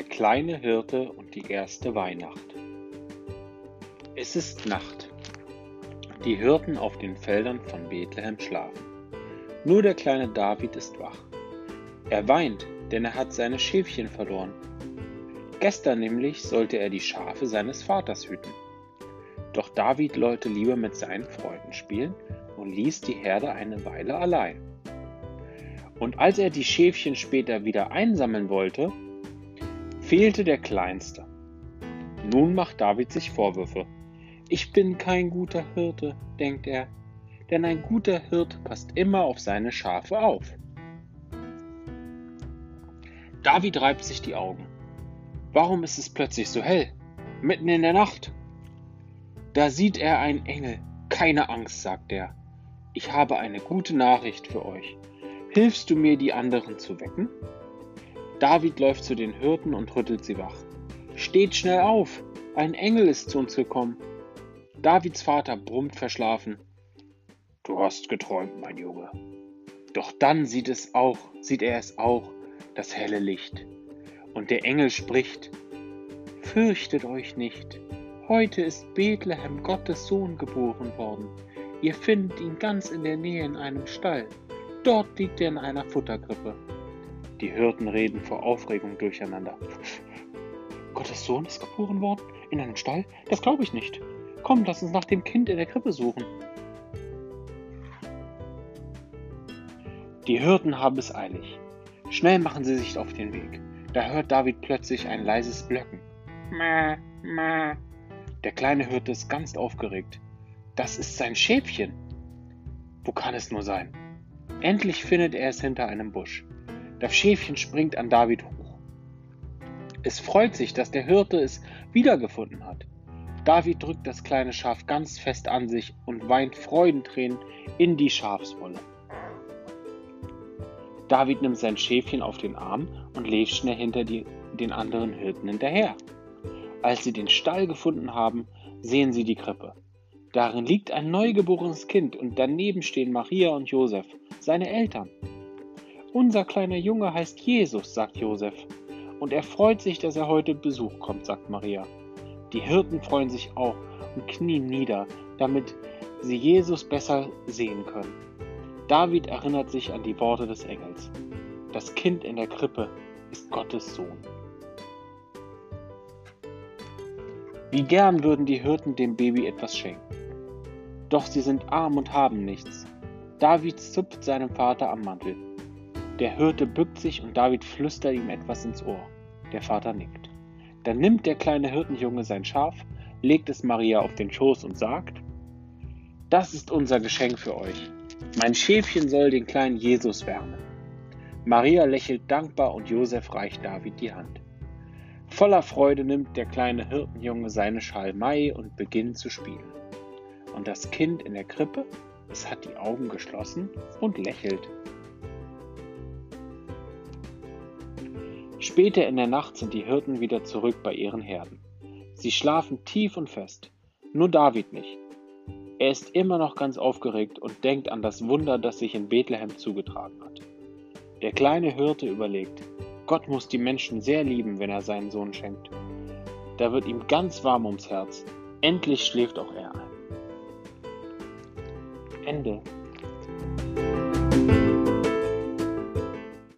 Der kleine Hirte und die erste Weihnacht. Es ist Nacht. Die Hirten auf den Feldern von Bethlehem schlafen. Nur der kleine David ist wach. Er weint, denn er hat seine Schäfchen verloren. Gestern nämlich sollte er die Schafe seines Vaters hüten. Doch David wollte lieber mit seinen Freunden spielen und ließ die Herde eine Weile allein. Und als er die Schäfchen später wieder einsammeln wollte, fehlte der Kleinste. Nun macht David sich Vorwürfe. Ich bin kein guter Hirte, denkt er, denn ein guter Hirte passt immer auf seine Schafe auf. David reibt sich die Augen. Warum ist es plötzlich so hell? Mitten in der Nacht. Da sieht er einen Engel. Keine Angst, sagt er. Ich habe eine gute Nachricht für euch. Hilfst du mir, die anderen zu wecken? David läuft zu den Hirten und rüttelt sie wach. Steht schnell auf! Ein Engel ist zu uns gekommen. Davids Vater brummt verschlafen. Du hast geträumt, mein Junge. Doch dann sieht es auch, sieht er es auch, das helle Licht. Und der Engel spricht: Fürchtet euch nicht. Heute ist Bethlehem Gottes Sohn geboren worden. Ihr findet ihn ganz in der Nähe in einem Stall. Dort liegt er in einer Futterkrippe. Die Hirten reden vor Aufregung durcheinander. Gottes Sohn ist geboren worden? In einem Stall? Das glaube ich nicht. Komm, lass uns nach dem Kind in der Krippe suchen. Die Hirten haben es eilig. Schnell machen sie sich auf den Weg. Da hört David plötzlich ein leises Blöcken. Ma, ma. Der kleine Hirte ist ganz aufgeregt. Das ist sein Schäfchen. Wo kann es nur sein? Endlich findet er es hinter einem Busch. Das Schäfchen springt an David hoch. Es freut sich, dass der Hirte es wiedergefunden hat. David drückt das kleine Schaf ganz fest an sich und weint Freudentränen in die Schafswolle. David nimmt sein Schäfchen auf den Arm und lebt schnell hinter die, den anderen Hirten hinterher. Als sie den Stall gefunden haben, sehen sie die Krippe. Darin liegt ein neugeborenes Kind und daneben stehen Maria und Josef, seine Eltern. Unser kleiner Junge heißt Jesus, sagt Josef. Und er freut sich, dass er heute Besuch kommt, sagt Maria. Die Hirten freuen sich auch und knien nieder, damit sie Jesus besser sehen können. David erinnert sich an die Worte des Engels. Das Kind in der Krippe ist Gottes Sohn. Wie gern würden die Hirten dem Baby etwas schenken. Doch sie sind arm und haben nichts. David zupft seinem Vater am Mantel. Der Hirte bückt sich und David flüstert ihm etwas ins Ohr. Der Vater nickt. Dann nimmt der kleine Hirtenjunge sein Schaf, legt es Maria auf den Schoß und sagt, das ist unser Geschenk für euch. Mein Schäfchen soll den kleinen Jesus wärmen. Maria lächelt dankbar und Josef reicht David die Hand. Voller Freude nimmt der kleine Hirtenjunge seine Schalmei und beginnt zu spielen. Und das Kind in der Krippe, es hat die Augen geschlossen und lächelt. Später in der Nacht sind die Hirten wieder zurück bei ihren Herden. Sie schlafen tief und fest, nur David nicht. Er ist immer noch ganz aufgeregt und denkt an das Wunder, das sich in Bethlehem zugetragen hat. Der kleine Hirte überlegt, Gott muss die Menschen sehr lieben, wenn er seinen Sohn schenkt. Da wird ihm ganz warm ums Herz. Endlich schläft auch er ein. Ende.